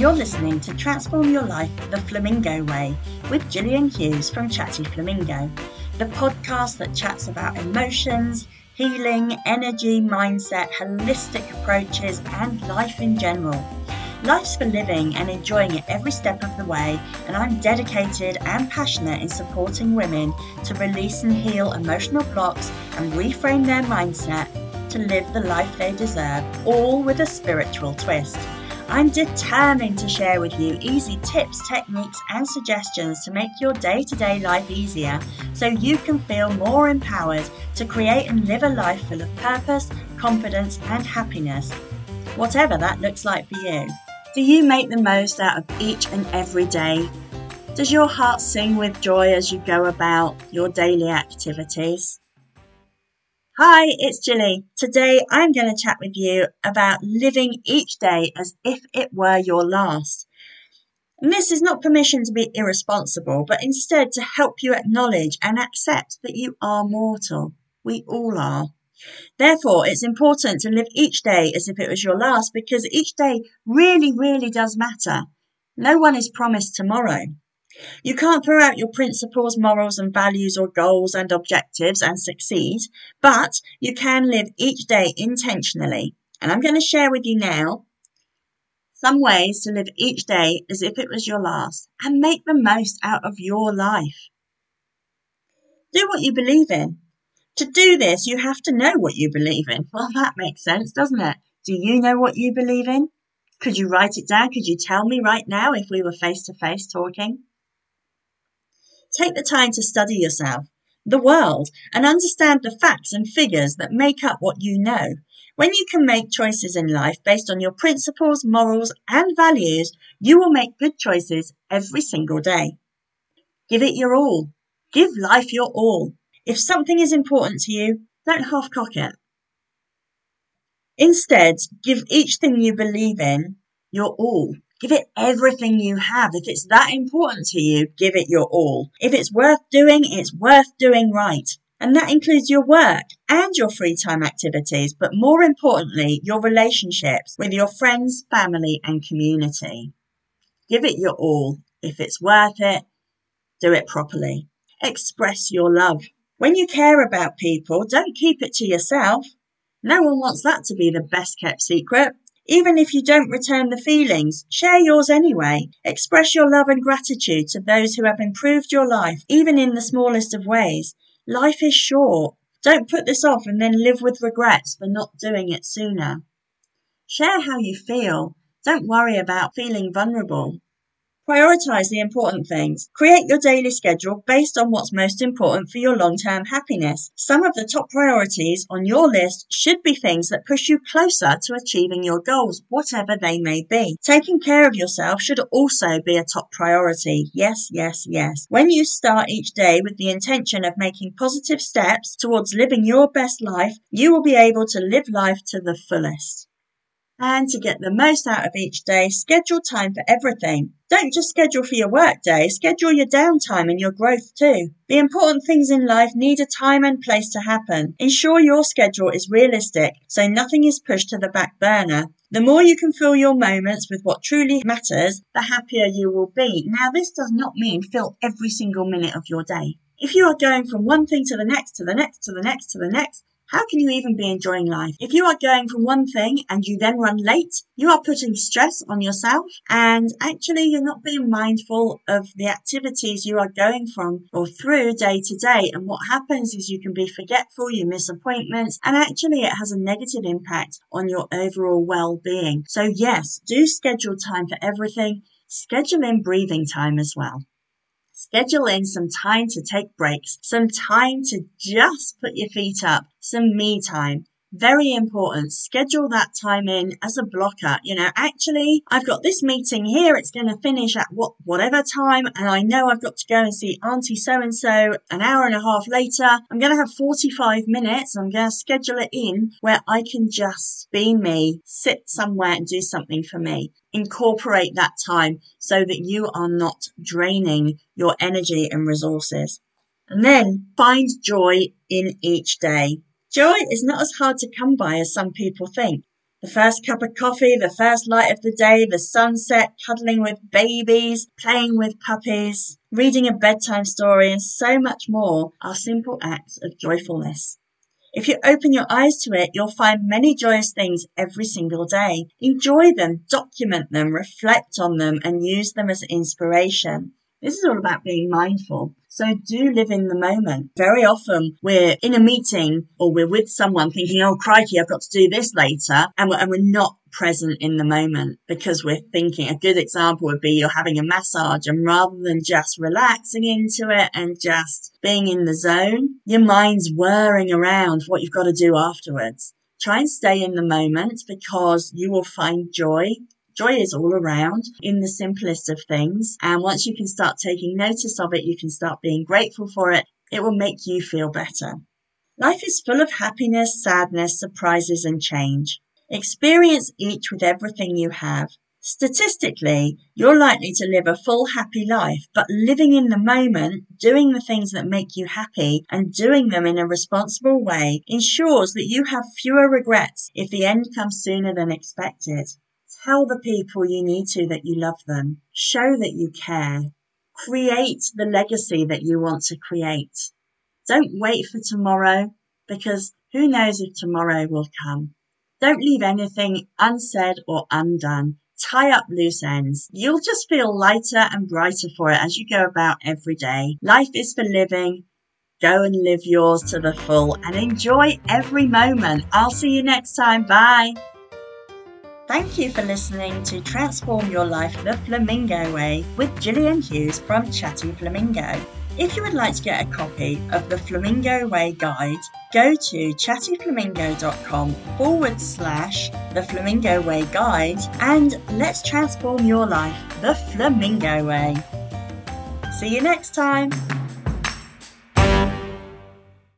You're listening to Transform Your Life the Flamingo Way with Gillian Hughes from Chatty Flamingo, the podcast that chats about emotions, healing, energy, mindset, holistic approaches, and life in general. Life's for living and enjoying it every step of the way, and I'm dedicated and passionate in supporting women to release and heal emotional blocks and reframe their mindset to live the life they deserve, all with a spiritual twist. I'm determined to share with you easy tips, techniques, and suggestions to make your day to day life easier so you can feel more empowered to create and live a life full of purpose, confidence, and happiness, whatever that looks like for you. Do you make the most out of each and every day? Does your heart sing with joy as you go about your daily activities? Hi, it's Jilly. Today I'm going to chat with you about living each day as if it were your last. And this is not permission to be irresponsible, but instead to help you acknowledge and accept that you are mortal. We all are. Therefore, it's important to live each day as if it was your last because each day really, really does matter. No one is promised tomorrow. You can't throw out your principles, morals, and values or goals and objectives and succeed, but you can live each day intentionally. And I'm going to share with you now some ways to live each day as if it was your last and make the most out of your life. Do what you believe in. To do this, you have to know what you believe in. Well, that makes sense, doesn't it? Do you know what you believe in? Could you write it down? Could you tell me right now if we were face to face talking? Take the time to study yourself, the world, and understand the facts and figures that make up what you know. When you can make choices in life based on your principles, morals, and values, you will make good choices every single day. Give it your all. Give life your all. If something is important to you, don't half cock it. Instead, give each thing you believe in your all. Give it everything you have. If it's that important to you, give it your all. If it's worth doing, it's worth doing right. And that includes your work and your free time activities, but more importantly, your relationships with your friends, family, and community. Give it your all. If it's worth it, do it properly. Express your love. When you care about people, don't keep it to yourself. No one wants that to be the best kept secret. Even if you don't return the feelings, share yours anyway. Express your love and gratitude to those who have improved your life, even in the smallest of ways. Life is short. Don't put this off and then live with regrets for not doing it sooner. Share how you feel. Don't worry about feeling vulnerable. Prioritize the important things. Create your daily schedule based on what's most important for your long term happiness. Some of the top priorities on your list should be things that push you closer to achieving your goals, whatever they may be. Taking care of yourself should also be a top priority. Yes, yes, yes. When you start each day with the intention of making positive steps towards living your best life, you will be able to live life to the fullest. And to get the most out of each day, schedule time for everything. Don't just schedule for your work day, schedule your downtime and your growth too. The important things in life need a time and place to happen. Ensure your schedule is realistic so nothing is pushed to the back burner. The more you can fill your moments with what truly matters, the happier you will be. Now, this does not mean fill every single minute of your day. If you are going from one thing to the next, to the next, to the next, to the next, how can you even be enjoying life? If you are going from one thing and you then run late, you are putting stress on yourself and actually you're not being mindful of the activities you are going from or through day to day. And what happens is you can be forgetful, you miss appointments, and actually it has a negative impact on your overall well-being. So yes, do schedule time for everything. Schedule in breathing time as well. Schedule in some time to take breaks, some time to just put your feet up, some me time. Very important. Schedule that time in as a blocker. You know, actually, I've got this meeting here. It's going to finish at what, whatever time. And I know I've got to go and see auntie so and so an hour and a half later. I'm going to have 45 minutes. I'm going to schedule it in where I can just be me, sit somewhere and do something for me. Incorporate that time so that you are not draining your energy and resources. And then find joy in each day. Joy is not as hard to come by as some people think. The first cup of coffee, the first light of the day, the sunset, cuddling with babies, playing with puppies, reading a bedtime story, and so much more are simple acts of joyfulness. If you open your eyes to it, you'll find many joyous things every single day. Enjoy them, document them, reflect on them, and use them as inspiration. This is all about being mindful. So do live in the moment. Very often we're in a meeting or we're with someone thinking, oh, crikey, I've got to do this later. And we're, and we're not present in the moment because we're thinking a good example would be you're having a massage and rather than just relaxing into it and just being in the zone, your mind's whirring around what you've got to do afterwards. Try and stay in the moment because you will find joy Joy is all around in the simplest of things. And once you can start taking notice of it, you can start being grateful for it. It will make you feel better. Life is full of happiness, sadness, surprises, and change. Experience each with everything you have. Statistically, you're likely to live a full happy life, but living in the moment, doing the things that make you happy and doing them in a responsible way ensures that you have fewer regrets if the end comes sooner than expected. Tell the people you need to that you love them. Show that you care. Create the legacy that you want to create. Don't wait for tomorrow because who knows if tomorrow will come. Don't leave anything unsaid or undone. Tie up loose ends. You'll just feel lighter and brighter for it as you go about every day. Life is for living. Go and live yours to the full and enjoy every moment. I'll see you next time. Bye. Thank you for listening to Transform Your Life the Flamingo Way with Gillian Hughes from Chatty Flamingo. If you would like to get a copy of the Flamingo Way Guide, go to chattyflamingo.com forward slash the Flamingo Way Guide and let's transform your life the Flamingo Way. See you next time.